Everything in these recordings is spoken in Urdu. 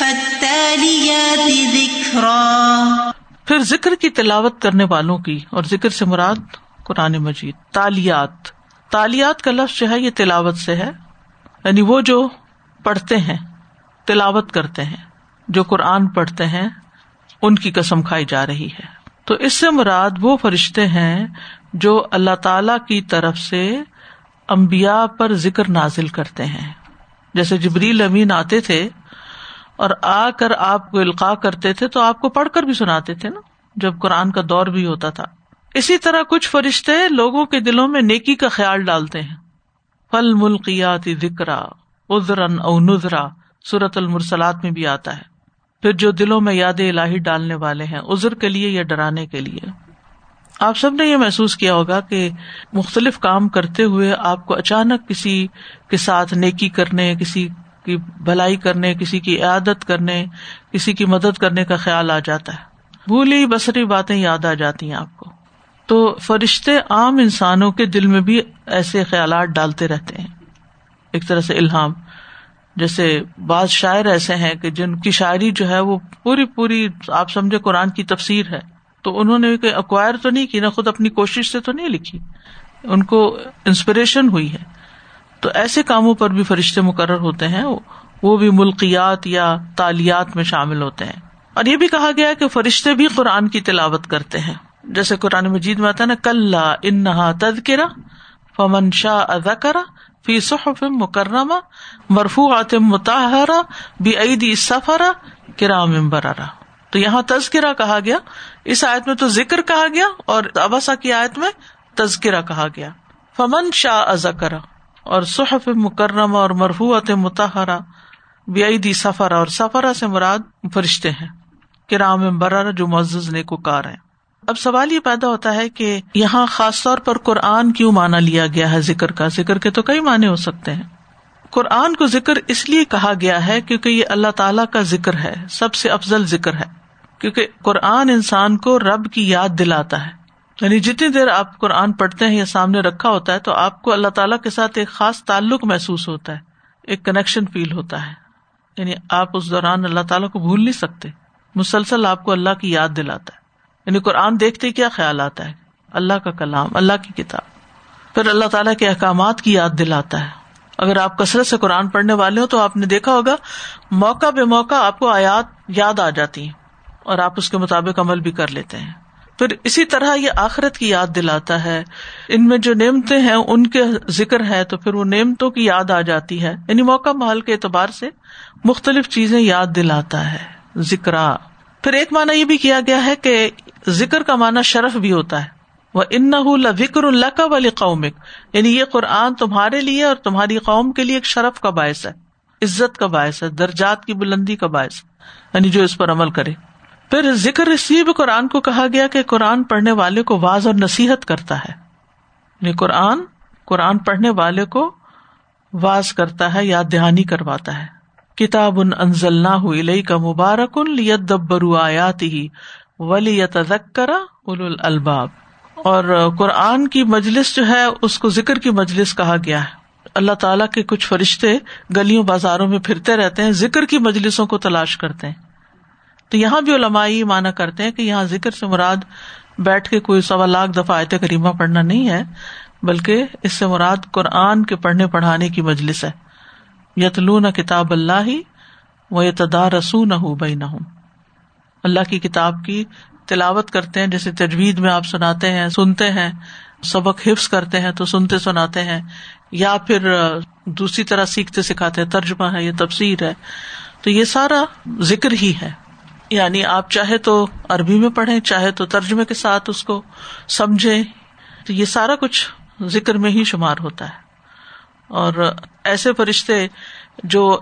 فالتاليات پھر ذکر کی تلاوت کرنے والوں کی اور ذکر سے مراد قرآن مجید، تالیات۔ تالیات کا لفظ جو ہے، یہ تلاوت سے ہے۔ یعنی وہ جو پڑھتے ہیں، تلاوت کرتے ہیں، جو قرآن پڑھتے ہیں، ان کی قسم کھائی جا رہی ہے۔ تو اس سے مراد وہ فرشتے ہیں جو اللہ تعالی کی طرف سے امبیا پر ذکر نازل کرتے ہیں۔ جیسے جبریل امین آتے تھے اور آ کر آپ کو القاع کرتے تھے تو آپ کو پڑھ کر بھی سناتے تھے نا، جب قرآن کا دور بھی ہوتا تھا۔ اسی طرح کچھ فرشتے لوگوں کے دلوں میں نیکی کا خیال ڈالتے ہیں۔ پھل ملکیات ذکر ازرن او نذرا سورت المرسلات میں بھی آتا ہے۔ پھر جو دلوں میں یاد الہی ڈالنے والے ہیں ازر کے لیے یا ڈرانے کے لیے۔ آپ سب نے یہ محسوس کیا ہوگا کہ مختلف کام کرتے ہوئے آپ کو اچانک کسی کے ساتھ نیکی کرنے، کسی کی بھلائی کرنے، کسی کی عادت کرنے، کسی کی مدد کرنے کا خیال آ جاتا ہے۔ بھولی بسری باتیں یاد آ جاتی ہیں آپ کو۔ تو فرشتے عام انسانوں کے دل میں بھی ایسے خیالات ڈالتے رہتے ہیں۔ ایک طرح سے الحام جیسے بعض شاعر ایسے ہیں کہ جن کی شاعری جو ہے وہ پوری پوری آپ سمجھے قرآن کی تفسیر ہے۔ تو انہوں نے اکوائر تو نہیں کی نا خود اپنی کوشش سے تو نہیں لکھی۔ ان کو انسپریشن ہوئی ہے۔ تو ایسے کاموں پر بھی فرشتے مقرر ہوتے ہیں، وہ بھی ملکیات یا تالیات میں شامل ہوتے ہیں۔ اور یہ بھی کہا گیا کہ فرشتے بھی قرآن کی تلاوت کرتے ہیں۔ جیسے قرآن مجید میں آتا ہے نا کل انہا تذکرہ فمن شاہ ادا کرا فی صحف مکرمہ مرفو آتم متحرا بی عیدی سفرا کرام برارا تو یہاں تذکرہ کہا گیا۔ اس آیت میں تو ذکر کہا گیا اور ابسا کی آیت میں تذکرہ کہا گیا۔ فمن شاہ ازا کرا اور صحف مکرمہ اور مرفوعت متحرا بی عیدی سفرا اور سفرا سے مراد فرشتے ہیں کرام برارا جو معزز نیکوکار ہیں۔ اب سوال یہ پیدا ہوتا ہے کہ یہاں خاص طور پر قرآن کیوں مانا لیا گیا ہے ذکر کا؟ ذکر کے تو کئی معنی ہو سکتے ہیں۔ قرآن کو ذکر اس لیے کہا گیا ہے کیونکہ یہ اللہ تعالیٰ کا ذکر ہے، سب سے افضل ذکر ہے۔ کیونکہ قرآن انسان کو رب کی یاد دلاتا ہے۔ یعنی جتنی دیر آپ قرآن پڑھتے ہیں یا سامنے رکھا ہوتا ہے تو آپ کو اللہ تعالیٰ کے ساتھ ایک خاص تعلق محسوس ہوتا ہے، ایک کنیکشن فیل ہوتا ہے۔ یعنی آپ اس دوران اللہ تعالیٰ کو بھول نہیں سکتے۔ مسلسل آپ کو اللہ کی یاد دلاتا ہے۔ یعنی قرآن دیکھتے کیا خیال آتا ہے؟ اللہ کا کلام، اللہ کی کتاب۔ پھر اللہ تعالیٰ کے احکامات کی یاد دلاتا ہے۔ اگر آپ کثرت سے قرآن پڑھنے والے ہو تو آپ نے دیکھا ہوگا، موقع بے موقع آپ کو آیات یاد آ جاتی ہیں اور آپ اس کے مطابق عمل بھی کر لیتے ہیں۔ پھر اسی طرح یہ آخرت کی یاد دلاتا ہے۔ ان میں جو نعمتیں ہیں، ان کے ذکر ہے تو پھر وہ نعمتوں کی یاد آ جاتی ہے۔ یعنی موقع محل کے اعتبار سے مختلف چیزیں یاد دلاتا ہے۔ ذکر پھر ایک مانا یہ بھی کیا گیا ہے کہ ذکر کا مانا شرف بھی ہوتا ہے۔ وہ ان ذکر اللہ کا ولی قومک یعنی یہ قرآن تمہارے لیے اور تمہاری قوم کے لیے ایک شرف کا باعث ہے۔ عزت کا باعث ہے۔ درجات کی بلندی کا باعث یعنی جو اس پر عمل کرے۔ پھر ذکر اس لیے بھی قرآن کو کہا گیا کہ قرآن پڑھنے والے کو واض اور نصیحت کرتا ہے۔ یعنی قرآن قرآن پڑھنے والے کو واز کرتا ہے یا دہانی کرواتا ہے۔ کتاب ان انزل نہ کا مبارک ان آیات ہی ولی تذکرا اول الباب اور قرآن کی مجلس جو ہے، اس کو ذکر کی مجلس کہا گیا ہے۔ اللہ تعالیٰ کے کچھ فرشتے گلیوں بازاروں میں پھرتے رہتے ہیں، ذکر کی مجلسوں کو تلاش کرتے ہیں۔ تو یہاں بھی علمائی مانا کرتے ہیں کہ یہاں ذکر سے مراد بیٹھ کے کوئی سوا لاکھ دفعہ آیت کریمہ پڑھنا نہیں ہے، بلکہ اس سے مراد قرآن کے پڑھنے پڑھانے کی مجلس ہے۔ یتلون کتاب اللہ ہی وہ یتدا رسو نہ ہو بئی نہ ہوں اللہ کی کتاب کی تلاوت کرتے ہیں، جیسے تجوید میں آپ سناتے ہیں، سنتے ہیں، سبق حفظ کرتے ہیں تو سنتے سناتے ہیں، یا پھر دوسری طرح سیکھتے سکھاتے ہیں، ترجمہ ہے یا تفسیر ہے۔ تو یہ سارا ذکر ہی ہے۔ یعنی آپ چاہے تو عربی میں پڑھیں، چاہے تو ترجمے کے ساتھ اس کو سمجھے تو یہ سارا کچھ ذکر میں ہی شمار ہوتا ہے۔ اور ایسے فرشتے جو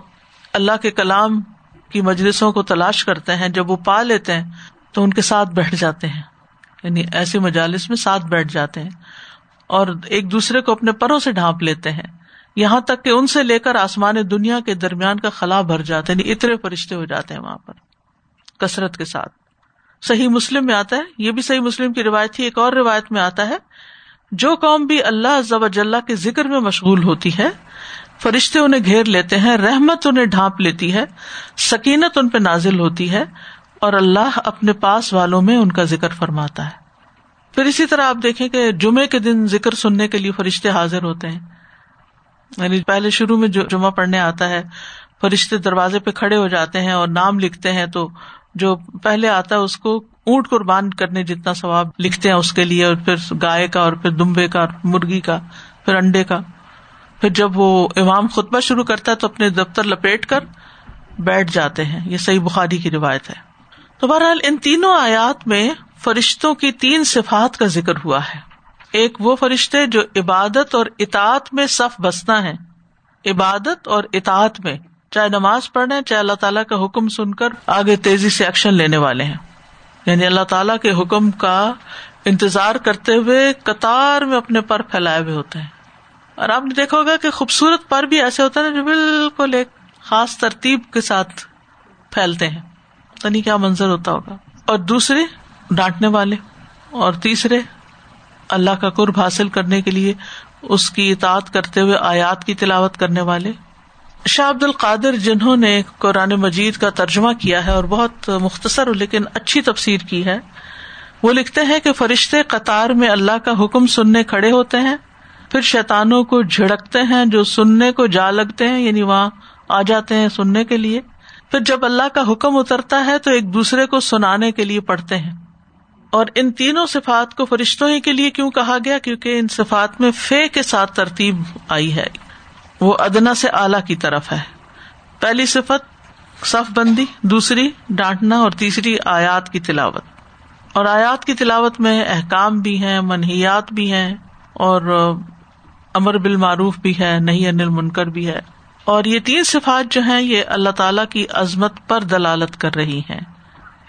اللہ کے کلام کی مجلسوں کو تلاش کرتے ہیں، جب وہ پا لیتے ہیں، تو ان کے ساتھ بیٹھ جاتے ہیں۔ یعنی ایسے مجالس میں ساتھ بیٹھ جاتے ہیں۔ اور ایک دوسرے کو اپنے پروں سے ڈھانپ لیتے ہیں۔ یہاں تک کہ ان سے لے کر آسمان دنیا کے درمیان کا خلا بھر جاتے ہیں یعنی اتنے فرشتے ہو جاتے ہیں وہاں پر۔ کثرت کے ساتھ۔ صحیح مسلم میں آتا ہے، یہ بھی صحیح مسلم کی روایت تھی ایک اور روایت میں آتا ہے۔ جو قوم بھی اللہ ضب کے ذکر میں مشغول ہوتی ہے، فرشتے انہیں گھیر لیتے ہیں، رحمت انہیں ڈھانپ لیتی ہے، سکینت ان پہ نازل ہوتی ہے، اور اللہ اپنے پاس والوں میں ان کا ذکر فرماتا ہے۔ پھر اسی طرح آپ دیکھیں کہ جمعے کے دن ذکر سننے کے لیے فرشتے حاضر ہوتے ہیں۔ یعنی پہلے شروع میں جو جمعہ پڑھنے آتا ہے، فرشتے دروازے پہ کھڑے ہو جاتے ہیں اور نام لکھتے ہیں تو جو پہلے آتا ہے اس کو اونٹ قربان کرنے جتنا ثواب لکھتے ہیں اس کے لیے، اور پھر گائے کا، اور پھر دمبے کا، اور مرغی کا، پھر انڈے کا۔ پھر جب وہ امام خطبہ شروع کرتا ہے تو اپنے دفتر لپیٹ کر بیٹھ جاتے ہیں۔ یہ صحیح بخاری کی روایت ہے۔ تو بہرحال ان تینوں آیات میں فرشتوں کی تین صفات کا ذکر ہوا ہے۔ ایک وہ فرشتے جو عبادت اور اطاعت میں صف بسنا ہے عبادت اور اطاعت میں چاہے نماز پڑھنے، چاہے اللہ تعالیٰ کا حکم سن کر آگے تیزی سے ایکشن لینے والے ہیں۔ یعنی اللہ تعالیٰ کے حکم کا انتظار کرتے ہوئے قطار میں اپنے پر پھیلائے ہوئے ہوتے ہیں۔ اور آپ نے دیکھا ہوگا کہ خوبصورت پر بھی ایسے ہوتے ہیں جو بالکل ایک خاص ترتیب کے ساتھ پھیلتے ہیں۔ نہیں کیا منظر ہوتا ہوگا۔ اور دوسرے ڈانٹنے والے۔ اور تیسرے اللہ کا قرب حاصل کرنے کے لیے اس کی اطاعت کرتے ہوئے آیات کی تلاوت کرنے والے۔ شاہ عبد القادر جنہوں نے قرآن مجید کا ترجمہ کیا ہے اور بہت مختصر لیکن اچھی تفسیر کی ہے، وہ لکھتے ہیں کہ فرشتے قطار میں اللہ کا حکم سننے کھڑے ہوتے ہیں، پھر شیتانوں کو جھڑکتے ہیں جو سننے کو جا لگتے ہیں یعنی وہاں آ جاتے ہیں سننے کے لیے۔ پھر جب اللہ کا حکم اترتا ہے تو ایک دوسرے کو سنانے کے لیے پڑھتے ہیں۔ اور ان تینوں صفات کو فرشتوں ہی کے لیے کیوں کہا گیا؟ کیونکہ ان صفات میں فے کے ساتھ ترتیب آئی ہے۔ وہ ادنا سے اعلی کی طرف ہے۔ پہلی صفت، صف بندی، دوسری ڈانٹنا اور تیسری آیات کی تلاوت۔ اور آیات کی تلاوت میں احکام بھی ہیں منحیات بھی ہیں اور امر بالمعروف بھی ہے نہیں انل منکر بھی ہے۔ اور یہ تین صفات جو ہیں، یہ اللہ تعالی کی عظمت پر دلالت کر رہی ہیں۔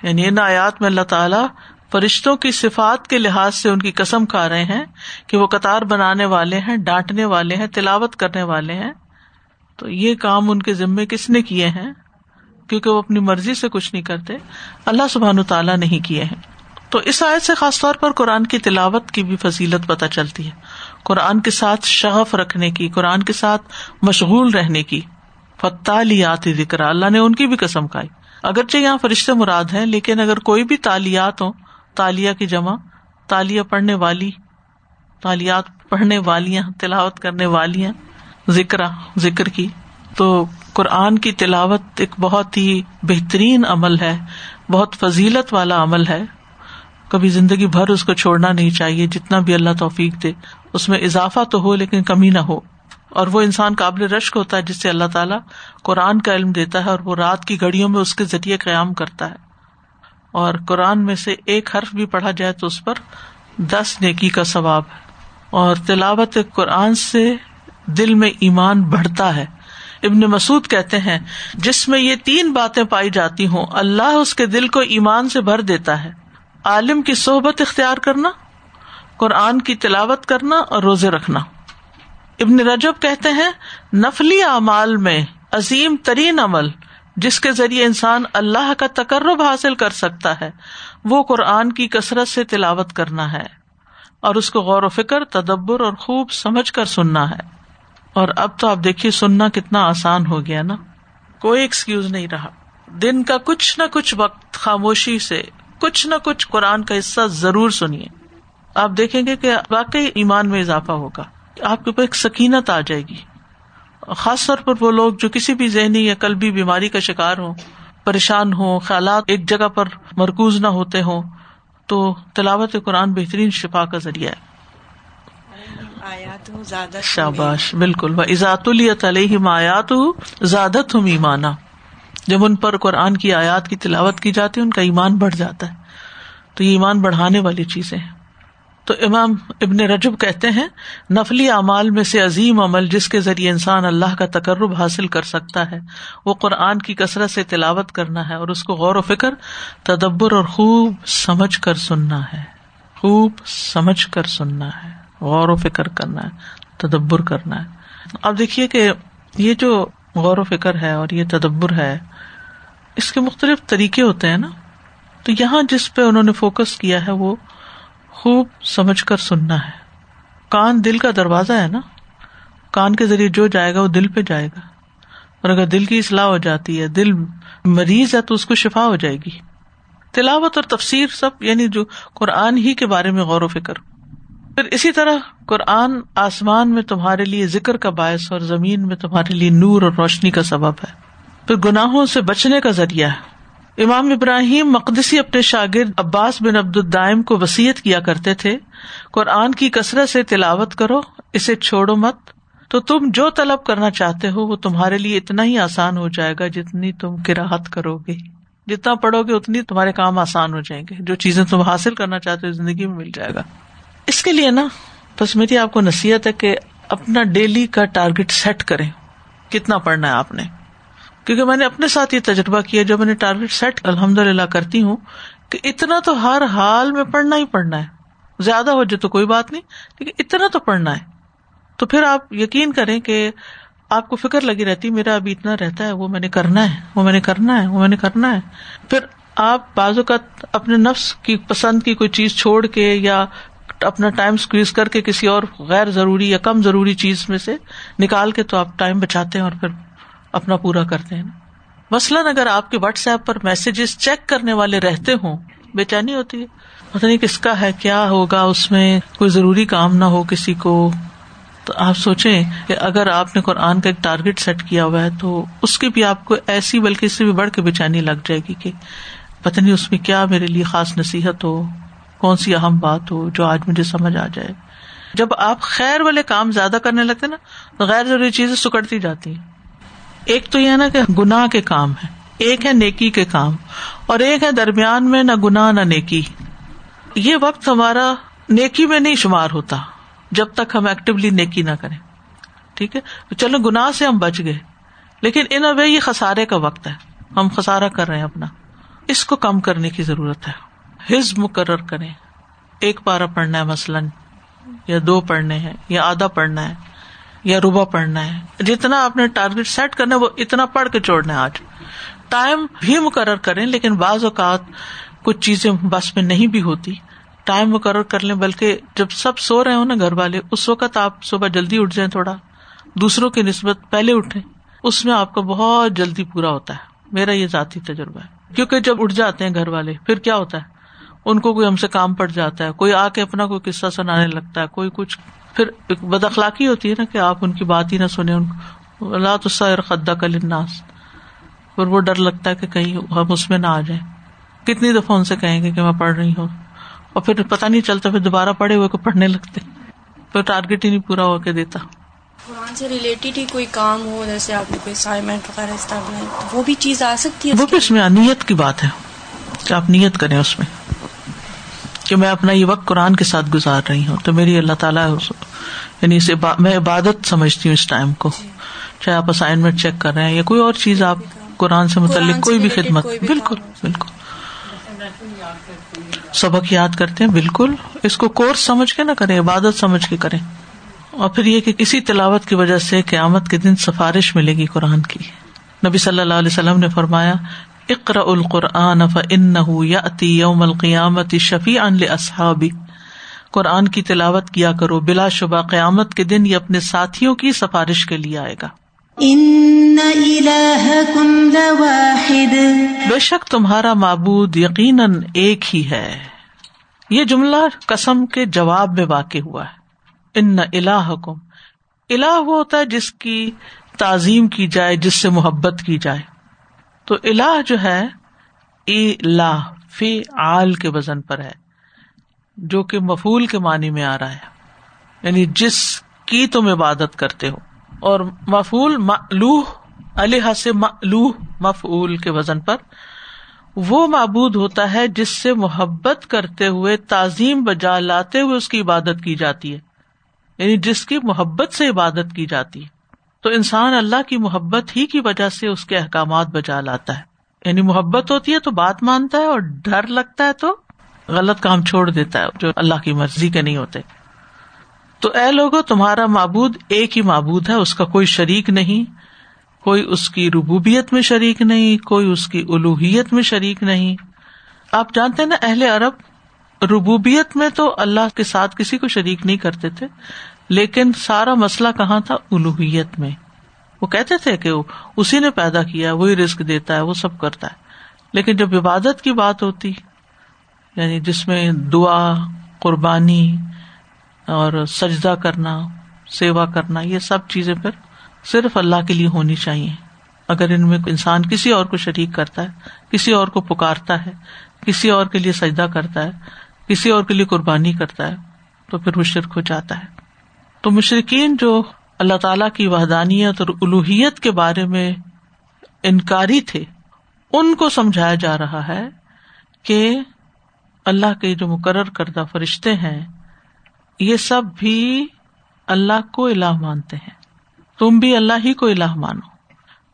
یعنی ان آیات میں اللہ تعالیٰ فرشتوں کی صفات کے لحاظ سے ان کی قسم کھا رہے ہیں کہ وہ قطار بنانے والے ہیں، ڈانٹنے والے ہیں، تلاوت کرنے والے ہیں۔ تو یہ کام ان کے ذمے کس نے کیے ہیں؟ کیونکہ وہ اپنی مرضی سے کچھ نہیں کرتے۔ اللہ سبحان تعالیٰ نہیں کیے ہیں۔ تو اس آیت سے خاص طور پر قرآن کی تلاوت کی بھی فضیلت پتہ چلتی ہے۔ قرآن کے ساتھ شغف رکھنے کی، قرآن کے ساتھ مشغول رہنے کی۔ فتالیات ذکر اللہ نے ان کی بھی قسم کھائی۔ اگرچہ یہاں فرشتے مراد ہیں، لیکن اگر کوئی بھی تالیات ہو تالیا کی جمع تالیا پڑھنے والی، تالیات پڑھنے والیاں، تلاوت کرنے والیاں ذکر ذکر کی۔ تو قرآن کی تلاوت ایک بہت ہی بہترین عمل ہے، بہت فضیلت والا عمل ہے۔ کبھی زندگی بھر اس کو چھوڑنا نہیں چاہیے، جتنا بھی اللہ توفیق دے۔ اس میں اضافہ تو ہو لیکن کمی نہ ہو۔ اور وہ انسان قابل رشک ہوتا ہے، جس سے اللہ تعالیٰ قرآن کا علم دیتا ہے اور وہ رات کی گھڑیوں میں اس کے ذریعے قیام کرتا ہے۔ اور قرآن میں سے ایک حرف بھی پڑھا جائے تو اس پر دس نیکی کا ثواب ہے۔ اور تلاوت قرآن سے دل میں ایمان بڑھتا ہے۔ ابن مسعد کہتے ہیں، جس میں یہ تین باتیں پائی جاتی ہوں، اللہ اس کے دل کو ایمان سے بھر دیتا ہے۔ عالم کی صحبت اختیار کرنا، قرآن کی تلاوت کرنا اور روزے رکھنا۔ ابن رجب کہتے ہیں، نفلی اعمال میں عظیم ترین عمل جس کے ذریعے انسان اللہ کا تقرب حاصل کر سکتا ہے، وہ قرآن کی کثرت سے تلاوت کرنا ہے اور اس کو غور و فکر، تدبر اور خوب سمجھ کر سننا ہے۔ اور اب تو آپ دیکھیے سننا کتنا آسان ہو گیا نا۔ کوئی ایکسکیوز نہیں رہا۔ دن کا کچھ نہ کچھ وقت خاموشی سے کچھ نہ کچھ قرآن کا حصہ ضرور سنیے۔ آپ دیکھیں گے کہ واقعی ایمان میں اضافہ ہوگا۔ آپ کے اوپر ایک سکینت آ جائے گی۔ خاص طور پر وہ لوگ جو کسی بھی ذہنی یا کلبی بیماری کا شکار ہوں پریشان ہوں خیالات ایک جگہ پر مرکوز نہ ہوتے ہوں تو تلاوت قرآن بہترین شفا کا ذریعہ ہے۔ شاباش بالکل۔ وہ ازات علیہ آیات زیادت ہوں ایمانا۔ جب ان پر قرآن کی آیات کی تلاوت کی جاتی ہے ان کا ایمان بڑھ جاتا ہے۔ تو یہ ایمان بڑھانے والی چیزیں ہیں۔ تو امام ابن رجب کہتے ہیں، نفلی اعمال میں سے عظیم عمل جس کے ذریعے انسان اللہ کا تقرب حاصل کر سکتا ہے، وہ قرآن کی کثرت سے تلاوت کرنا ہے اور اس کو غور و فکر، تدبر اور خوب سمجھ کر سننا ہے۔ خوب سمجھ کر سننا ہے، غور و فکر کرنا ہے، تدبر کرنا ہے۔ اب دیکھیے کہ یہ جو غور و فکر ہے اور یہ تدبر ہے، اس کے مختلف طریقے ہوتے ہیں نا۔ تو یہاں جس پہ انہوں نے فوکس کیا ہے، وہ خوب سمجھ کر سننا ہے۔ کان دل کا دروازہ ہے نا۔ کان کے ذریعے جو جائے گا وہ دل پہ جائے گا۔ اور اگر دل کی اصلاح ہو جاتی ہے، دل مریض ہے تو اس کو شفا ہو جائے گی۔ تلاوت اور تفسیر سب یعنی جو قرآن ہی کے بارے میں غور و فکر۔ پھر اسی طرح قرآن آسمان میں تمہارے لیے ذکر کا باعث اور زمین میں تمہارے لیے نور اور روشنی کا سبب ہے۔ پھر گناہوں سے بچنے کا ذریعہ ہے۔ امام ابراہیم مقدسی اپنے شاگرد عباس بن عبد الدائم کو وسیعت کیا کرتے تھے، قرآن کی کثرت سے تلاوت کرو، اسے چھوڑو مت، تو تم جو طلب کرنا چاہتے ہو، وہ تمہارے لیے اتنا ہی آسان ہو جائے گا جتنی تم کراہت کرو گے۔ جتنا پڑھو گے، اتنی تمہارے کام آسان ہو جائیں گے۔ جو چیزیں تم حاصل کرنا چاہتے ہو، زندگی میں مل جائے گا۔ اس کے لیے نا، بس میری آپ کو نصیحت ہے کہ اپنا ڈیلی کا ٹارگیٹ سیٹ کریں۔ کتنا پڑھنا ہے آپ نے؟ کیونکہ میں نے اپنے ساتھ یہ تجربہ کیا جب میں نے ٹارگیٹ سیٹ الحمد للہ کرتی ہوں کہ اتنا تو ہر حال میں پڑھنا ہی پڑھنا ہے۔ زیادہ ہو جائے تو کوئی بات نہیں، لیکن اتنا تو پڑھنا ہے۔ تو پھر آپ یقین کریں کہ آپ کو فکر لگی رہتی، میرا ابھی اتنا رہتا ہے، وہ میں نے کرنا ہے، وہ میں نے کرنا ہے، وہ میں نے کرنا ہے۔ پھر آپ بازو کا اپنے نفس کی پسند کی کوئی چیز چھوڑ کے یا اپنا ٹائم اسکویز کر کے کسی اور غیر ضروری یا کم ضروری چیز میں سے نکال کے تو آپ ٹائم بچاتے ہیں اور پھر اپنا پورا کرتے ہیں مثلاً اگر آپ کے واٹس ایپ پر میسجز چیک کرنے والے رہتے ہوں بے چینی ہوتی ہے۔ پتا نہیں کس کا ہے، کیا ہوگا، اس میں کوئی ضروری کام نہ ہو کسی کو۔ تو آپ سوچیں کہ اگر آپ نے قرآن کا ایک ٹارگیٹ سیٹ کیا ہوا ہے، تو اس کی بھی آپ کو ایسی، بلکہ اس سے بھی بڑھ کے بے چینی لگ جائے گی کہ پتہ نہیں اس میں کیا میرے لیے خاص نصیحت ہو، کون سی اہم بات ہو جو آج مجھے سمجھ آ جائے۔ جب آپ خیر والے کام زیادہ کرنے لگتے نا، تو غیر ضروری چیزیں سکڑتی جاتی ہیں۔ ایک تو یہ نا کہ گناہ کے کام ہے، ایک ہے نیکی کے کام، اور ایک ہے درمیان میں نہ گنا نہ نیکی۔ یہ وقت ہمارا نیکی میں نہیں شمار ہوتا، جب تک ہم ایکٹیولی نیکی نہ کریں۔ ٹھیک ہے؟ چلو گنا سے ہم بچ گئے، لیکن ان وے یہ خسارے کا وقت ہے۔ ہم خسارا کر رہے ہیں اپنا۔ اس کو کم کرنے کی ضرورت ہے۔ ہز مقرر کریں۔ ایک پارا پڑھنا ہے مثلاً، یا دو پڑھنے ہیں، یا آدھا پڑھنا ہے۔ یا روبا پڑھنا ہے۔ جتنا آپ نے ٹارگیٹ سیٹ کرنا ہے، وہ اتنا پڑھ کے چھوڑنا ہے۔ آج ٹائم بھی مقرر کریں، لیکن بعض اوقات کچھ چیزیں بس میں نہیں بھی ہوتی۔ ٹائم مقرر کر لیں، بلکہ جب سب سو رہے ہو نا گھر والے، اس وقت آپ صبح جلدی اٹھ جائیں تھوڑا۔ دوسروں کی نسبت پہلے اٹھے اس میں آپ کا بہت جلدی پورا ہوتا ہے۔ میرا یہ ذاتی تجربہ ہے۔ کیونکہ جب اٹھ جاتے ہیں گھر والے، پھر کیا ہوتا ہے؟ ان کو کوئی ہم سے کام پڑ جاتا ہے، کوئی آ کے اپنا کوئی قصہ سنانے لگتا ہے، کوئی کچھ پھر ایک بد اخلاقی ہوتی ہے نا کہ آپ ان کی بات ہی نہ سنیں اللہ تو خدا کل اناس پھر وہ ڈر لگتا ہے کہ کہیں ہم اس میں نہ آ جائیں۔ کتنی دفعہ ان سے کہیں گے کہ میں پڑھ رہی ہوں۔ اور پھر پتا نہیں چلتا پھر دوبارہ پڑھے ہوئے کو پڑھنے لگتے۔ پھر ٹارگیٹ ہی نہیں پورا ہو کے دیتا۔ قرآن سے ریلیٹڈ ہی کوئی کام ہو جیسے آپ نے کوئی اسائنمنٹ وغیرہ وہ بھی چیز آ سکتی ہے وہ بھی اس میں نیت کی بات ہے۔ کہ آپ نیت کریں اس میں۔ کہ میں اپنا یہ وقت قرآن کے ساتھ گزار رہی ہوں۔ تو میری اللہ تعالیٰ یعنی اسے میں عبادت سمجھتی ہوں اس ٹائم کو۔ چاہے آپ اسائنمنٹ چیک کر رہے ہیں یا کوئی اور چیز آپ قرآن سے متعلق کوئی بھی خدمت بالکل بالکل۔ سبق یاد کرتے ہیں بالکل۔ اس کو کورس سمجھ کے نہ کریں عبادت سمجھ کے کریں۔ اور پھر یہ کہ کسی تلاوت کی وجہ سے قیامت کے دن سفارش ملے گی قرآن کی۔ نبی صلی اللہ علیہ وسلم نے فرمایا اقرا القرآن فن یا یوم القیامت شفیع ان اصحابی قرآن کی تلاوت کیا کرو بلا شبہ قیامت کے دن یہ اپنے ساتھیوں کی سفارش کے لیے آئے گا۔ بے شک تمہارا معبود یقیناً ایک ہی ہے۔ یہ جملہ قسم کے جواب میں واقع ہوا ہے۔ ان الہ کم الہ وہ ہوتا ہے جس کی تعظیم کی جائے جس سے محبت کی جائے۔ تو الہ جو ہے لا فی آل کے وزن پر ہے، جو کہ مفول کے معنی میں آ رہا ہے۔ یعنی جس کی تم عبادت کرتے ہو۔ اور مفول ملوح الح سے ملوح مفول کے وزن پر وہ معبود ہوتا ہے جس سے محبت کرتے ہوئے تعظیم بجا لاتے ہوئے اس کی عبادت کی جاتی ہے۔ یعنی جس کی محبت سے عبادت کی جاتی ہے۔ تو انسان اللہ کی محبت ہی کی وجہ سے اس کے احکامات بجا لاتا ہے۔ یعنی محبت ہوتی ہے تو بات مانتا ہے اور ڈر لگتا ہے تو غلط کام چھوڑ دیتا ہے جو اللہ کی مرضی کے نہیں ہوتے۔ تو اے لوگوں تمہارا معبود ایک ہی معبود ہے، اس کا کوئی شریک نہیں، کوئی اس کی ربوبیت میں شریک نہیں، کوئی اس کی الوحیت میں شریک نہیں۔ آپ جانتے نا، اہل عرب، ربوبیت میں تو اللہ کے ساتھ کسی کو شریک نہیں کرتے تھے۔ لیکن سارا مسئلہ کہاں تھا؟ الوحیت میں۔ وہ کہتے تھے کہ اسی نے پیدا کیا وہی رسک دیتا ہے، وہ سب کرتا ہے۔ لیکن جب عبادت کی بات ہوتی یعنی جس میں دعا، قربانی اور سجدہ کرنا، سیوا کرنا، یہ سب چیزیں پھر صرف اللہ کے لیے ہونی چاہیے۔ اگر ان میں انسان کسی اور کو شریک کرتا ہے، کسی اور کو پکارتا ہے، کسی اور کے لیے سجدہ کرتا ہے، کسی اور کے لیے قربانی کرتا ہے، تو پھر وہ شرک ہو جاتا ہے۔ تو مشرقین جو اللہ تعالی کی وحدانیت اور الوحیت کے بارے میں انکاری تھے، ان کو سمجھایا جا رہا ہے کہ اللہ کے جو مقرر کردہ فرشتے ہیں، یہ سب بھی اللہ کو الہ مانتے ہیں۔ تم بھی اللہ ہی کو الہ مانو۔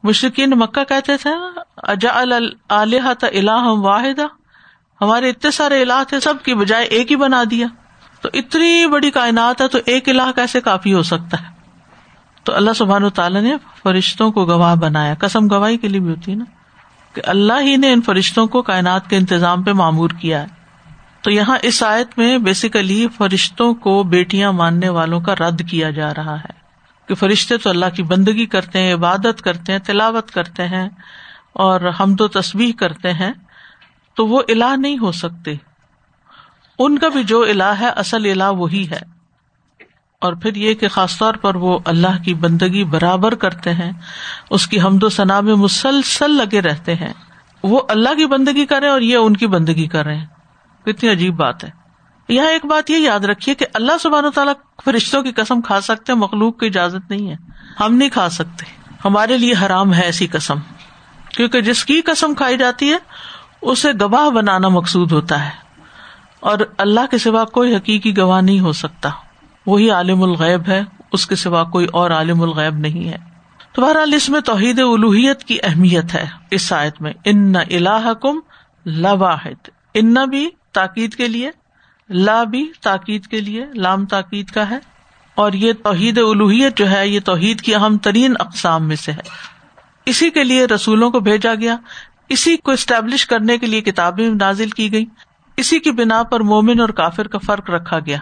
مشرقین مکہ کہتے تھے اجا الہ الہ واحدہ ہمارے اتنے سارے الہ تھے، سب کی بجائے ایک ہی بنا دیا۔ تو اتنی بڑی کائنات ہے تو ایک الہ کیسے کافی ہو سکتا ہے؟ تو اللہ سبحان تعالیٰ نے فرشتوں کو گواہ بنایا۔ کسم گواہی کے لیے بھی ہوتی ہے نا کہ اللہ ہی نے ان فرشتوں کو کائنات کے انتظام پہ معمور کیا ہے۔ تو یہاں اس آیت میں بیسیکلی فرشتوں کو بیٹیاں ماننے والوں کا رد کیا جا رہا ہے۔ کہ فرشتے تو اللہ کی بندگی کرتے ہیں، عبادت کرتے ہیں، تلاوت کرتے ہیں اور ہم تو تصویر کرتے ہیں۔ تو وہ الہ نہیں ہو سکتے۔ ان کا بھی جو الہ ہے، اصل الہ وہی ہے۔ اور پھر یہ کہ خاص طور پر وہ اللہ کی بندگی برابر کرتے ہیں، اس کی حمد و ثنا میں مسلسل لگے رہتے ہیں۔ وہ اللہ کی بندگی کرے اور یہ ان کی بندگی کر رہے ہیں۔ کتنی عجیب بات ہے۔ یہاں ایک بات یہ یاد رکھیے کہ اللہ سبحان و تعالیٰ فرشتوں کی قسم کھا سکتے مخلوق کی اجازت نہیں ہے۔ ہم نہیں کھا سکتے۔ ہمارے لیے حرام ہے ایسی قسم۔ کیونکہ جس کی قسم کھائی جاتی ہے، اسے گواہ بنانا مقصود ہوتا ہے۔ اور اللہ کے سوا کوئی حقیقی گواہ نہیں ہو سکتا۔ وہی عالم الغیب ہے، اس کے سوا کوئی اور عالم الغیب نہیں ہے۔ تو بہرحال اس میں توحید الوحیت کی اہمیت ہے۔ اس آیت میں ان اللہ کم لواحد، ان بھی تاکید کے لیے، لا بھی تاکید کے لیے، لام تاکید کا ہے۔ اور یہ توحید الوحیت جو ہے، یہ توحید کی اہم ترین اقسام میں سے ہے۔ اسی کے لیے رسولوں کو بھیجا گیا۔ اسی کو اسٹیبلش کرنے کے لیے کتابیں نازل کی گئی اسی کی بنا پر مومن اور کافر کا فرق رکھا گیا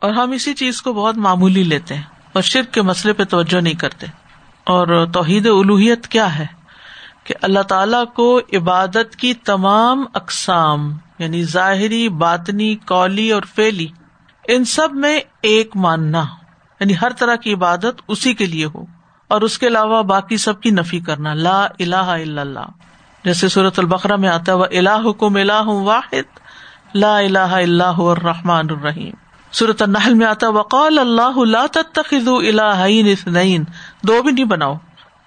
اور ہم اسی چیز کو بہت معمولی لیتے ہیں اور شرک کے مسئلے پہ توجہ نہیں کرتے اور توحید الوحیت کیا ہے کہ اللہ تعالی کو عبادت کی تمام اقسام یعنی ظاہری، باطنی کولی اور فیلی ان سب میں ایک ماننا یعنی ہر طرح کی عبادت اسی کے لیے ہو اور اس کے علاوہ باقی سب کی نفی کرنا لا الہ الا اللہ۔ جیسے صورت البقرہ میں آتا ہے وہ اللہ حکم اللہ واحد لا الہ اللہ الرحمٰن الرحیم. صورت النحل میں آتا وقال اللہ لا تتخذوا الہین اثنین دو بھی نہیں بناؤ.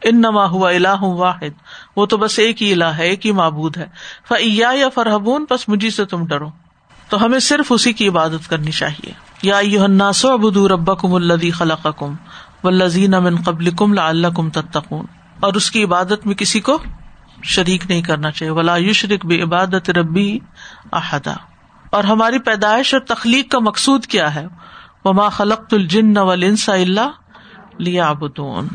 انما ہوا الہ واحد. وہ تو بس ایک ہی الہ ہے، ایک ہی معبود ہے. فیا یا فرحبون بس مجھے سے تم ڈرو. تو ہمیں صرف اسی کی عبادت کرنی چاہیے. یا الناس اعبدوا ربکم الذی خلقکم والذین من قبلکم لعلکم تتقون. اور اس کی عبادت میں کسی کو شریک نہیں کرنا چاہیے۔ ولا یشرک بعبادت ربی احدا اور ہماری پیدائش اور تخلیق کا مقصود کیا ہے؟ وما خلق الجن والانس الا لیعبدون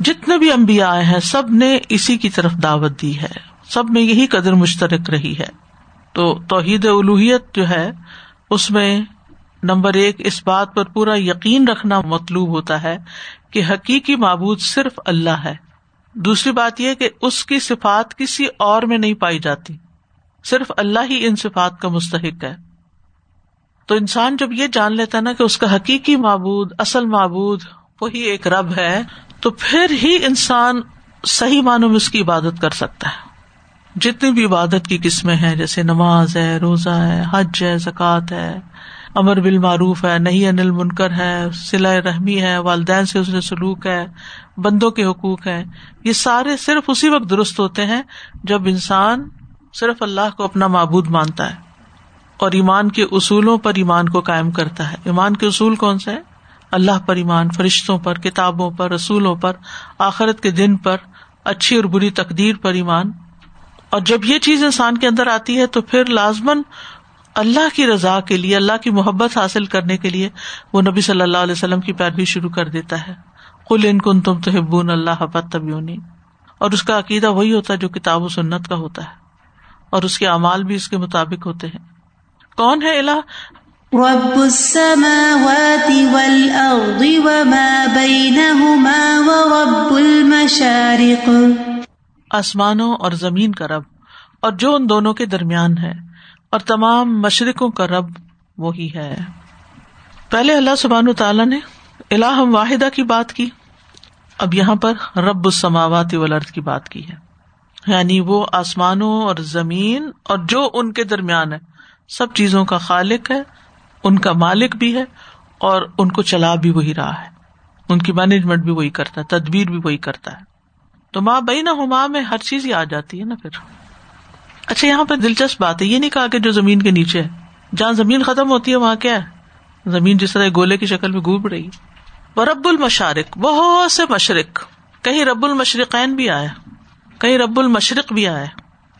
جتنے بھی امبیا آئے ہیں، سب نے اسی کی طرف دعوت دی ہے۔ سب میں یہی قدر مشترک رہی ہے۔ تو توحید الوحیت جو ہے، اس میں نمبر ایک، اس بات پر پورا یقین رکھنا مطلوب ہوتا ہے کہ حقیقی معبود صرف اللہ ہے۔ دوسری بات یہ کہ اس کی صفات کسی اور میں نہیں پائی جاتی۔ صرف اللہ ہی ان صفات کا مستحق ہے۔ تو انسان جب یہ جان لیتا ہے نا کہ اس کا حقیقی معبود، اصل معبود وہی ایک رب ہے، تو پھر ہی انسان صحیح معنوں میں اس کی عبادت کر سکتا ہے۔ جتنی بھی عبادت کی قسمیں ہیں، جیسے نماز ہے، روزہ ہے، حج ہے، زکوٰۃ ہے امر بال معروف ہے نہیں انل منکر ہے سلا رحمی ہے، والدین سے اس نے سلوک ہے، بندوں کے حقوق ہے یہ سارے صرف اسی وقت درست ہوتے ہیں جب انسان صرف اللہ کو اپنا معبود مانتا ہے اور ایمان کے اصولوں پر ایمان کو قائم کرتا ہے۔ ایمان کے اصول کون سے ہیں؟ اللہ پر ایمان، فرشتوں پر، کتابوں پر، رسولوں پر، آخرت کے دن پر، اچھی اور بری تقدیر پر ایمان۔ اور جب یہ چیز انسان کے اندر آتی ہے تو پھر لازمن اللہ کی رضا کے لیے اللہ کی محبت حاصل کرنے کے لیے وہ نبی صلی اللہ علیہ وسلم کی پیروی شروع کر دیتا ہے۔ کل ان کن تم تو ہبون اللہ تبیونی اور اس کا عقیدہ وہی ہوتا ہے جو کتاب و سنت کا ہوتا ہے۔ اور اس کے اعمال بھی اس کے مطابق ہوتے ہیں۔ کون ہے اللہ رب السماوات والأرض وما بينهما ورب المشارق۔ آسمانوں اور زمین کا رب۔ اور جو ان دونوں کے درمیان ہے۔ اور تمام مشرقوں کا رب وہی ہے۔ پہلے اللہ سبحان تعالیٰ نے الہ واحدہ کی بات کی، اب یہاں پر رب السماوات والارض کی بات کی ہے۔ یعنی وہ آسمانوں اور زمین اور جو ان کے درمیان ہے، سب چیزوں کا خالق ہے، ان کا مالک بھی ہے اور ان کو چلا بھی وہی رہا ہے۔ ان کی مینجمنٹ بھی وہی کرتا ہے، تدبیر بھی وہی کرتا ہے۔ تو ماں بہین ہما میں ہر چیز ہی آ جاتی ہے نا پھر۔ اچھا یہاں پہ دلچسپ بات ہے، یہ نہیں کہا کہ جو زمین کے نیچے ہے، جہاں زمین ختم ہوتی ہے، وہاں کیا ہے؟ زمین جس طرح گولے کی شکل میں گوب رہی وہ رب المشارق، بہت سے مشرق، کہیں رب المشرقین بھی آیا کہیں رب المشرق بھی آیا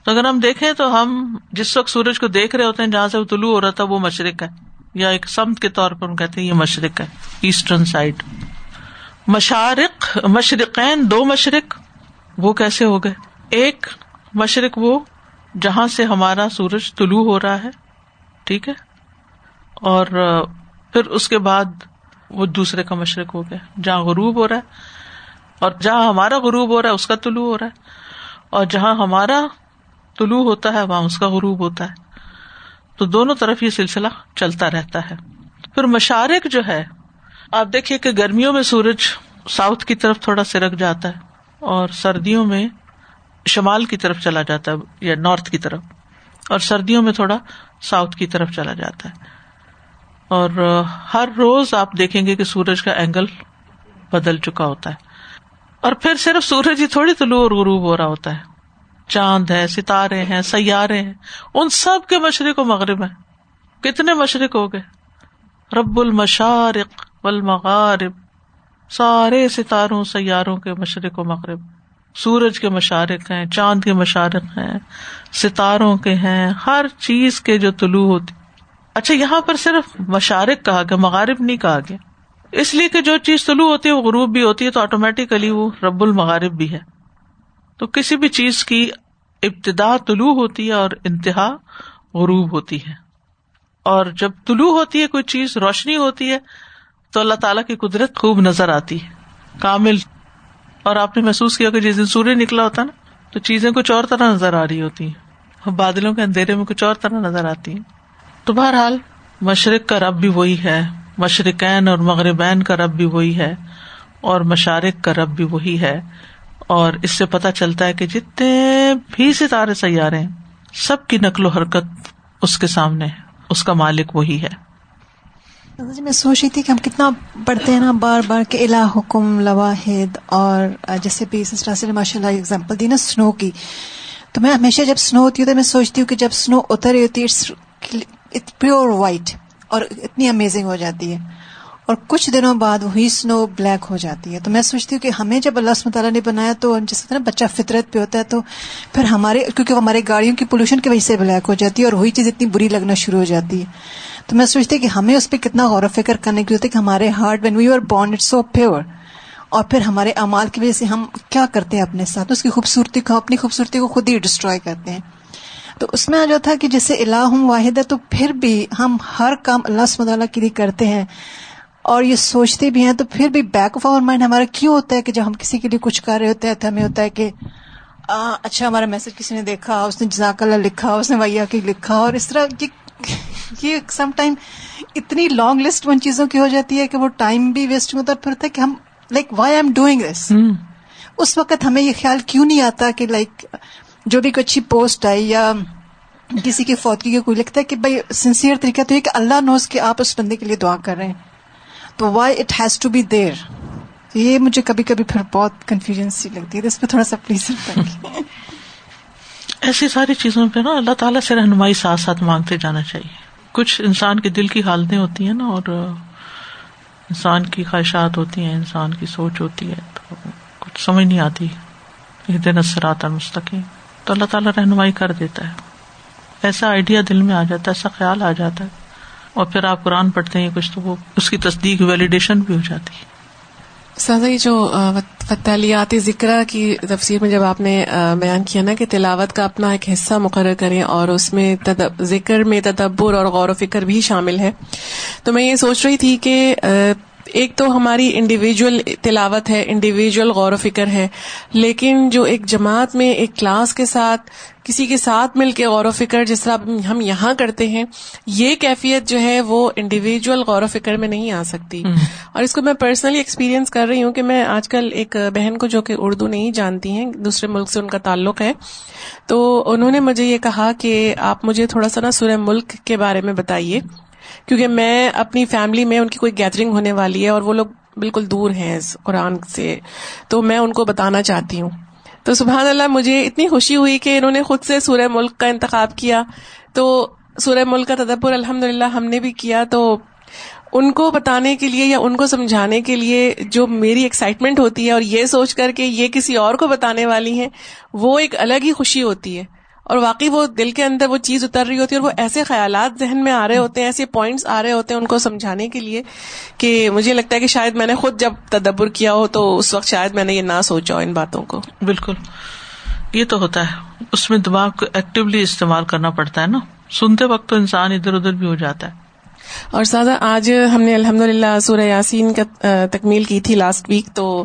تو اگر ہم دیکھیں تو ہم جس وقت سورج کو دیکھ رہے ہوتے ہیں، جہاں سے وہ طلوع ہو رہا تھا، وہ مشرق ہے۔ یا ایک سمت کے طور پر ہم کہتے ہیں، یہ مشرق ہے، ایسٹرن سائڈ۔ مشارق، مشرقین، دو مشرق، وہ کیسے ہو گئے؟ ایک مشرق وہ جہاں سے ہمارا سورج طلوع ہو رہا ہے، ٹھیک ہے؟ اور پھر اس کے بعد وہ دوسرے کا مشرق ہو گیا، جہاں غروب ہو رہا ہے۔ اور جہاں ہمارا غروب ہو رہا ہے، اس کا طلوع ہو رہا ہے۔ اور جہاں ہمارا طلوع ہوتا ہے، وہاں اس کا غروب ہوتا ہے۔ تو دونوں طرف یہ سلسلہ چلتا رہتا ہے۔ پھر مشارق جو ہے، آپ دیکھیے کہ گرمیوں میں سورج ساؤتھ کی طرف تھوڑا سرک جاتا ہے اور سردیوں میں شمال کی طرف چلا جاتا ہے یا نارتھ کی طرف، اور سردیوں میں تھوڑا ساؤتھ کی طرف چلا جاتا ہے۔ اور ہر روز آپ دیکھیں گے کہ سورج کا اینگل بدل چکا ہوتا ہے۔ اور پھر صرف سورج ہی تھوڑی طلوع اور غروب ہو رہا ہوتا ہے۔ چاند ہے، ستارے ہیں، سیارے ہیں، ان سب کے مشرق و مغرب ہیں۔ کتنے مشرق ہو گئے؟ رب المشارق والمغارب۔ سارے ستاروں، سیاروں کے مشرق و مغرب۔ سورج کے مشارق ہیں، چاند کے مشارق ہیں، ستاروں کے ہیں، ہر چیز کے جو طلوع ہوتی۔ اچھا یہاں پر صرف مشارق کہا گیا، مغارب نہیں کہا گیا۔ اس لیے کہ جو چیز طلوع ہوتی ہے، وہ غروب بھی ہوتی ہے، تو آٹومیٹیکلی وہ رب المغارب بھی ہے۔ تو کسی بھی چیز کی ابتدا طلوع ہوتی ہے اور انتہا غروب ہوتی ہے۔ اور جب طلوع ہوتی ہے، کوئی چیز روشنی ہوتی ہے، تو اللہ تعالیٰ کی قدرت خوب نظر آتی ہے۔ کامل اور آپ نے محسوس کیا کہ جس دن سوریہ نکلا ہوتا نا، تو چیزیں کچھ اور طرح نظر آ رہی ہوتی ہیں۔ بادلوں کے اندھیرے میں کچھ اور طرح نظر آتی ہیں۔ تو بہرحال، مشرق کا رب بھی وہی ہے۔ مشرقین اور مغربین کا رب بھی وہی ہے۔ اور مشارق کا رب بھی وہی ہے۔ اور اس سے پتا چلتا ہے کہ جتنے بھی ستارے سیارے ہیں، سب کی نقل و حرکت اس کے سامنے ہے۔ اس کا مالک وہی ہے۔ جی میں سوچ رہی تھی کہ ہم کتنا پڑھتے ہیں نا، بار بار کہ الہ حکم، لواحد اور جیسے بھی سسٹر ماشاء اللہ اگزامپل دی نا سنو کی۔ تو میں ہمیشہ جب سنو ہوتی ہوں تو میں سوچتی ہوں کہ جب سنو اتر رہی ہوتی ہے پیور وائٹ اور اتنی امیزنگ ہو جاتی ہے۔ اور کچھ دنوں بعد وہی سنو بلیک ہو جاتی ہے۔ تو میں سوچتی ہوں کہ ہمیں جب اللہ سم تعالیٰ نے بنایا تو جس طرح بچہ فطرت پہ ہوتا ہے تو پھر ہمارے، کیونکہ ہمارے گاڑیوں کی پولوشن کی وجہ سے بلیک ہو جاتی ہے اور وہی چیز اتنی بری لگنا شروع ہو جاتی ہے۔ تو میں سوچتی کہ ہمیں اس پہ کتنا غور و فکر کرنے کی ہوتی ہے کہ ہمارے heart when we are born it so pure اور پھر ہمارے امال کی وجہ سے ہم کیا کرتے ہیں اپنے ساتھ؟ اس کی خوبصورتی کو، اپنی خوبصورتی کو خود ہی ڈسٹروائے کرتے ہیں۔ تو اس میں جو تھا کہ جیسے اللہ واحد ہے تو پھر بھی ہم ہر کام اللہ سم اللہ کے لیے کرتے ہیں۔ اور یہ سوچتے بھی ہیں تو پھر بھی بیک آف آور مائنڈ ہمارا کیوں ہوتا ہے کہ جب ہم کسی کے لیے کچھ کر رہے ہوتے ہیں تو ہمیں ہوتا ہے کہ اچھا ہمارا میسج کسی نے دیکھا، اس نے جزاک اللہ لکھا، اس نے ویا کی لکھا، اور اس طرح یہ سم ٹائم اتنی لانگ لسٹ ان چیزوں کی ہو جاتی ہے کہ وہ ٹائم بھی ویسٹ ہوتا ہے پھر ہوتا ہے کہ ہم like why I'm doing this اس وقت ہمیں یہ خیال کیوں نہیں آتا کہ لائک جو بھی کوئی اچھی پوسٹ آئی یا کسی کی فوتگی کا کوئی لکھتا ہے کہ بھائی سنسیئر طریقہ تو یہ کہ اللہ نوز کہ آپ اس بندے کے لیے دعا کر رہے ہیں۔ تو why it has to be there یہ مجھے کبھی کبھی پھر بہت کنفیوژن سی لگتی ہے۔ اس پہ تھوڑا سا پلیز ایسی ساری چیزوں پہ نا اللہ تعالیٰ سے رہنمائی ساتھ ساتھ مانگتے جانا چاہیے۔ کچھ انسان کے دل کی حالتیں ہوتی ہیں نا اور انسان کی خواہشات ہوتی ہیں، انسان کی سوچ ہوتی ہے، تو کچھ سمجھ نہیں آتی۔ دن اثر آتا مستقیم تو اللہ تعالیٰ رہنمائی کر دیتا ہے۔ ایسا آئیڈیا دل میں آ جاتا ہے، ایسا خیال آ جاتا ہے۔ اور پھر آپ قرآن پڑھتے ہیں، کچھ تو وہ اس کی تصدیق ویلیڈیشن بھی ہو جاتی ہے۔ سازا یہ جو فتحلیات ذکر کی تفسیر میں جب آپ نے بیان کیا نا کہ تلاوت کا اپنا ایک حصہ مقرر کریں اور اس میں ذکر میں تدبر اور غور و فکر بھی شامل ہے۔ تو میں یہ سوچ رہی تھی کہ ایک تو ہماری انڈیویجول تلاوت ہے انڈیویجول غور و فکر ہے، لیکن جو ایک جماعت میں ایک کلاس کے ساتھ کسی کے ساتھ مل کے غور و فکر جس طرح ہم یہاں کرتے ہیں یہ کیفیت جو ہے وہ انڈیویجل غور و فکر میں نہیں آ سکتی۔ اور اس کو میں پرسنلی ایکسپیرینس کر رہی ہوں کہ میں آج کل ایک بہن کو جو کہ اردو نہیں جانتی ہیں دوسرے ملک سے ان کا تعلق ہے تو انہوں نے مجھے یہ کہا کہ آپ مجھے تھوڑا سا نا سورہ ملک کے بارے میں بتائیے کیونکہ میں اپنی فیملی میں ان کی کوئی گیدرنگ ہونے والی ہے اور وہ لوگ بالکل دور ہیں اس قرآن سے تو میں ان کو بتانا چاہتی ہوں۔ تو سبحان اللہ، مجھے اتنی خوشی ہوئی کہ انہوں نے خود سے سورہ ملک کا انتخاب کیا۔ تو سورہ ملک کا تدبر الحمد للہ ہم نے بھی کیا۔ تو ان کو بتانے کے لیے یا ان کو سمجھانے کے لیے جو میری ایکسائٹمنٹ ہوتی ہے اور یہ سوچ کر کے یہ کسی اور کو بتانے والی ہیں، وہ ایک الگ ہی خوشی ہوتی ہے۔ اور واقعی وہ دل کے اندر وہ چیز اتر رہی ہوتی ہے اور وہ ایسے خیالات ذہن میں آ رہے ہوتے ہیں، ایسے پوائنٹس آ رہے ہوتے ہیں ان کو سمجھانے کے لیے کہ مجھے لگتا ہے کہ شاید میں نے خود جب تدبر کیا ہو تو اس وقت شاید میں نے یہ نہ سوچا ہو ان باتوں کو۔ بالکل۔ یہ تو ہوتا ہے۔ اس میں دماغ کو ایکٹیولی استعمال کرنا پڑتا ہے نا۔ سنتے وقت تو انسان ادھر ادھر بھی ہو جاتا ہے۔ اور سادہ آج ہم نے الحمد للہ سورہ یاسین کا تکمیل کی تھی لاسٹ ویک تو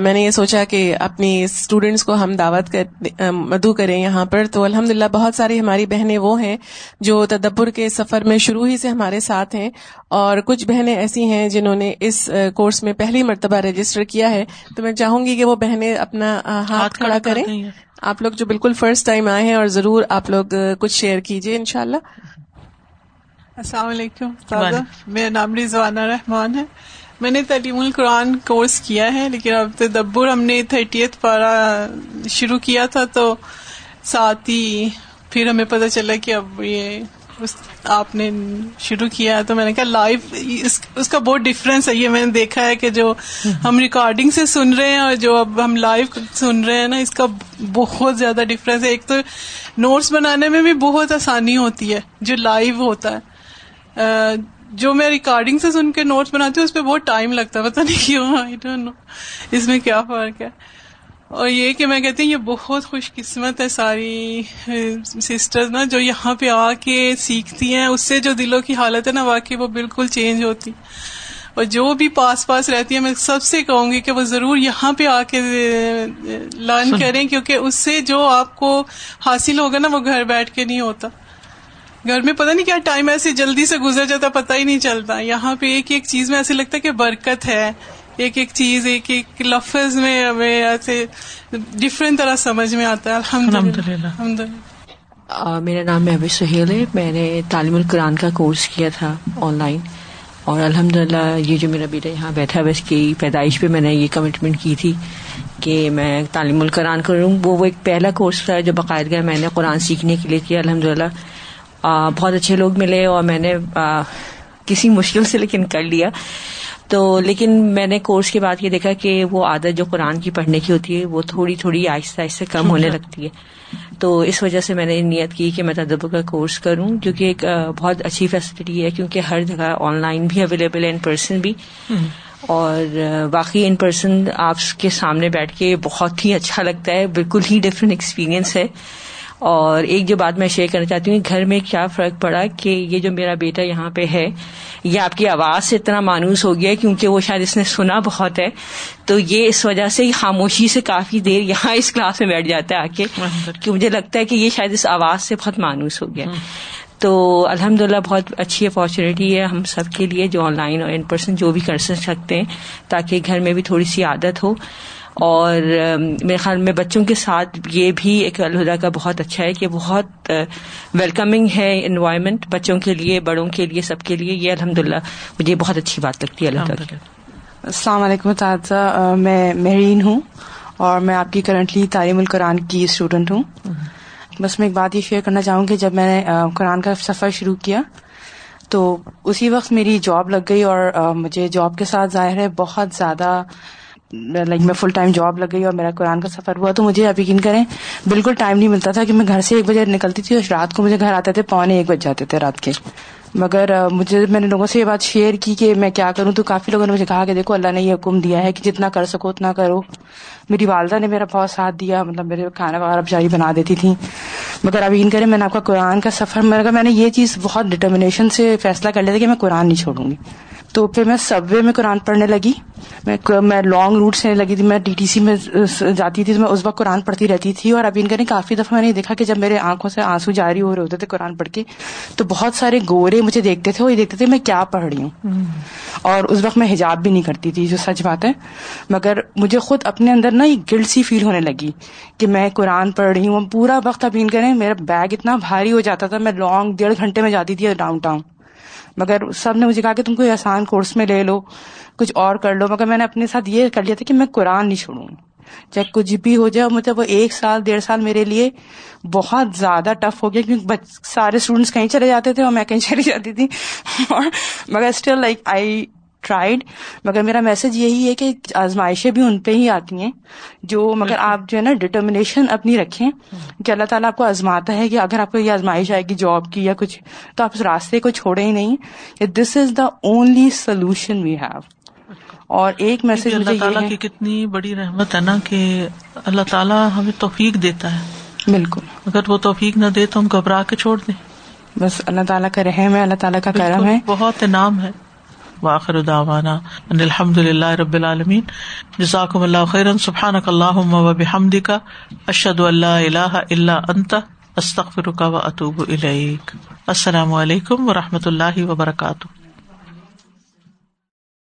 میں نے یہ سوچا کہ اپنی اسٹوڈینٹس کو ہم دعوت کر مدعو کریں یہاں پر۔ تو الحمد للہ بہت ساری ہماری بہنیں وہ ہیں جو تدبر کے سفر میں شروع ہی سے ہمارے ساتھ ہیں۔ اور کچھ بہنیں ایسی ہیں جنہوں نے اس کورس میں پہلی مرتبہ رجسٹر کیا ہے۔ تو میں چاہوں گی کہ وہ بہنیں اپنا ہاتھ کھڑا کریں۔ آپ لوگ جو بالکل فرسٹ ٹائم آئے ہیں اور ضرور آپ لوگ کچھ شیئر کیجیے انشاءاللہ۔ السلام علیکم میرا نام رضوانہ رحمان ہے۔ میں نے تعلیم القرآن کورس کیا ہے لیکن اب تدبر ہم نے تھرٹیتھ پارا شروع کیا تھا تو ساتھ ہی پھر ہمیں پتہ چلا کہ اب یہ آپ نے شروع کیا ہے۔ تو میں نے کہا لائف اس کا بہت ڈفرینس ہے۔ یہ میں نے دیکھا ہے کہ جو ہم ریکارڈنگ سے سن رہے ہیں اور جو اب ہم لائیو سن رہے ہیں نا اس کا بہت زیادہ ڈفرینس ہے۔ ایک تو نوٹس بنانے میں بھی بہت آسانی ہوتی ہے جو لائیو ہوتا ہے۔ جو میں ریکارڈنگ سے سن کے نوٹس بناتی ہوں اس پہ بہت ٹائم لگتا ہے پتا نہیں کیوں آئی ڈونٹ نو اس میں کیا فرق ہے؟ اور یہ کہ میں کہتی ہوں یہ بہت خوش قسمت ہے ساری سسٹر نا جو یہاں پہ آ کے سیکھتی ہیں اس سے جو دلوں کی حالت ہے نا واقعی وہ بالکل چینج ہوتی۔ اور جو بھی پاس پاس رہتی ہے میں سب سے کہوں گی کہ وہ ضرور یہاں پہ آ کے لرن کریں کیونکہ اس سے جو آپ کو حاصل ہوگا نا وہ گھر بیٹھ کے نہیں ہوتا۔ گھر میں پتا نہیں کیا ٹائم ایسے جلدی سے گزر جاتا پتا ہی نہیں چلتا۔ یہاں پہ ایک ایک چیز میں ایسے لگتا ہے کہ برکت ہے۔ ایک ایک چیز ایک ایک لفظ میں ہمیں ایسے ڈفرینٹ طرح سمجھ میں آتا ہے۔ الحمد للہ میرا نام محبوب سہیل ہے۔ میں نے تعلیم القرآن کا کورس کیا تھا آن لائن اور الحمد للہ یہ جو میرا بیٹا یہاں بیٹھا ہے اس کی پیدائش پہ میں نے یہ کمٹمنٹ کی تھی کہ میں تعلیم القرآن کروں۔ وہ ایک پہلا کورس تھا جو باقاعدہ میں نے قرآن سیکھنے کے لیے کیا۔ الحمد للہ بہت اچھے لوگ ملے اور میں نے کسی مشکل سے لیکن کر لیا۔ تو لیکن میں نے کورس کے بعد یہ دیکھا کہ وہ عادت جو قرآن کی پڑھنے کی ہوتی ہے وہ تھوڑی تھوڑی آہستہ آہستہ کم ہونے لگتی ہے۔ تو اس وجہ سے میں نے نیت کی کہ میں تدبر کا کورس کروں جو کہ ایک بہت اچھی فیسلٹی ہے کیونکہ ہر جگہ آن لائن بھی اویلیبل ہے ان پرسن بھی۔ اور باقی ان پرسن آپ کے سامنے بیٹھ کے بہت ہی اچھا لگتا ہے بالکل ہی ڈفرینٹ ایکسپیرئنس ہے۔ اور ایک جو بات میں شیئر کرنا چاہتی ہوں گھر میں کیا فرق پڑا کہ یہ جو میرا بیٹا یہاں پہ ہے یہ آپ کی آواز سے اتنا مانوس ہو گیا کیونکہ وہ شاید اس نے سنا بہت ہے۔ تو یہ اس وجہ سے خاموشی سے کافی دیر یہاں اس کلاس میں بیٹھ جاتا ہے آ کے کہ مجھے لگتا ہے کہ یہ شاید اس آواز سے بہت مانوس ہو گیا۔ تو الحمد للہ بہت اچھی اپارچونیٹی ہے ہم سب کے لیے جو آن لائن اور ان پرسن جو بھی کر سکتے ہیں تاکہ گھر میں بھی تھوڑی سی عادت ہو۔ اور میرے خیال میں بچوں کے ساتھ یہ بھی ایک الہدا کا بہت اچھا ہے کہ بہت ویلکمنگ ہے انوائرمنٹ بچوں کے لیے، بڑوں کے لیے، سب کے لیے، یہ الحمد للہ مجھے بہت اچھی بات لگتی ہے، اللہ السلام علیکم تعداد میں مہرین ہوں اور میں آپ کی کرنٹلی تعلیم القرآن کی اسٹوڈنٹ ہوں۔ بس میں ایک بات یہ شیئر کرنا چاہوں کہ جب میں نے قرآن کا سفر شروع کیا تو اسی وقت میری جاب لگ گئی اور مجھے جاب کے ساتھ ظاہر ہے بہت زیادہ لائک میں فل ٹائم جاب لگ گئی اور میرا قرآن کا سفر ہوا، تو مجھے اب یقین کریں، بالکل ٹائم نہیں ملتا تھا کہ میں گھر سے ایک بجے نکلتی تھی اور رات کو مجھے گھر آتے تھے، پونے ایک بج جاتے تھے رات کے۔ مگر مجھے، میں نے لوگوں سے یہ بات شیئر کی کہ میں کیا کروں، تو کافی لوگوں نے مجھے کہا کہ دیکھو، اللہ نے یہ حکم دیا ہے کہ جتنا کر سکو اتنا کرو۔ میری والدہ نے میرا بہت ساتھ دیا مطلب میرے کھانا وغیرہ بچاری بنا دیتی تھی مگر اب ان کرے میں نے آپ کا قرآن کا سفر میں نے یہ چیز بہت ڈٹرمنیشن سے فیصلہ کر لیا تھا کہ میں قرآن نہیں چھوڑوں گی۔ تو پھر میں سب وے میں قرآن پڑھنے لگی۔ میں لانگ روٹ سے لگی تھی۔ میں ڈی ٹی سی میں جاتی تھی تو میں اس وقت قرآن پڑھتی رہتی تھی۔ اور اب ان کا کافی دفعہ میں نے دیکھا کہ جب میرے آنکھوں سے آنسو جاری ہو رہے ہوتے تھے قرآن پڑھ کے تو بہت سارے گورے مجھے دیکھتے تھے وہ یہ دیکھتے تھے میں کیا پڑھ رہی ہوں۔ اور اس وقت میں حجاب بھی نہیں کرتی تھی جو سچ بات ہے۔ مگر مجھے خود اپنے اندر نا ایک گلٹ سی فیل ہونے لگی کہ میں قرآن پڑھ رہی ہوں۔ پورا وقت اب ان کریں میرا بیگ اتنا بھاری ہو جاتا تھا، میں لانگ ڈیڑھ گھنٹے میں جاتی تھی ڈاؤن ٹاؤن مگر سب نے مجھے کہا کہ تم کوئی آسان کورس میں لے لو، کچھ اور کر لو۔ مگر میں نے اپنے ساتھ یہ کر لیا تھا کہ میں قرآن نہیں چھوڑوں۔ چاہے کچھ بھی ہو جائے مطلب وہ ایک سال، ڈیڑھ سال میرے لیے بہت زیادہ ٹف ہو گیا، کیونکہ سارے اسٹوڈینٹس کہیں چلے جاتے تھے اور میں کہیں چلی جاتی تھی۔ مگر اسٹل لائک آئی ٹرائڈ مگر میرا میسج یہی ہے کہ آزمائشیں بھی ان پہ ہی آتی ہیں جو مگر آپ جو ہے نا ڈٹرمنیشن اپنی رکھیں کہ اللہ تعالیٰ آپ کو آزماتا ہے کہ اگر آپ کو یہ آزمائش آئے گی جاب کی یا کچھ تو آپ اس راستے کو چھوڑے ہی نہیں۔ This is the only solution we have اور ایک میسج اللہ تعالیٰ کی کتنی بڑی رحمت ہے نا کہ اللہ تعالیٰ ہمیں توفیق دیتا ہے۔ بالکل۔ اگر وہ توفیق نہ دے تو ہم گھبرا کے چھوڑ دیں۔ بس اللہ تعالیٰ کا رحم ہے اللہ تعالیٰ کا کرم ہے۔ بہت انعام ہے۔ واخر دعوانا ان الحمد للہ رب العالمین. جزاکم اللہ خیرن سبحانک اللہم و بحمدک. اشہد ان لا الہ الا انت. استغفرک و اتوب الیک. السلام علیکم و رحمۃ اللہ وبرکاتہ.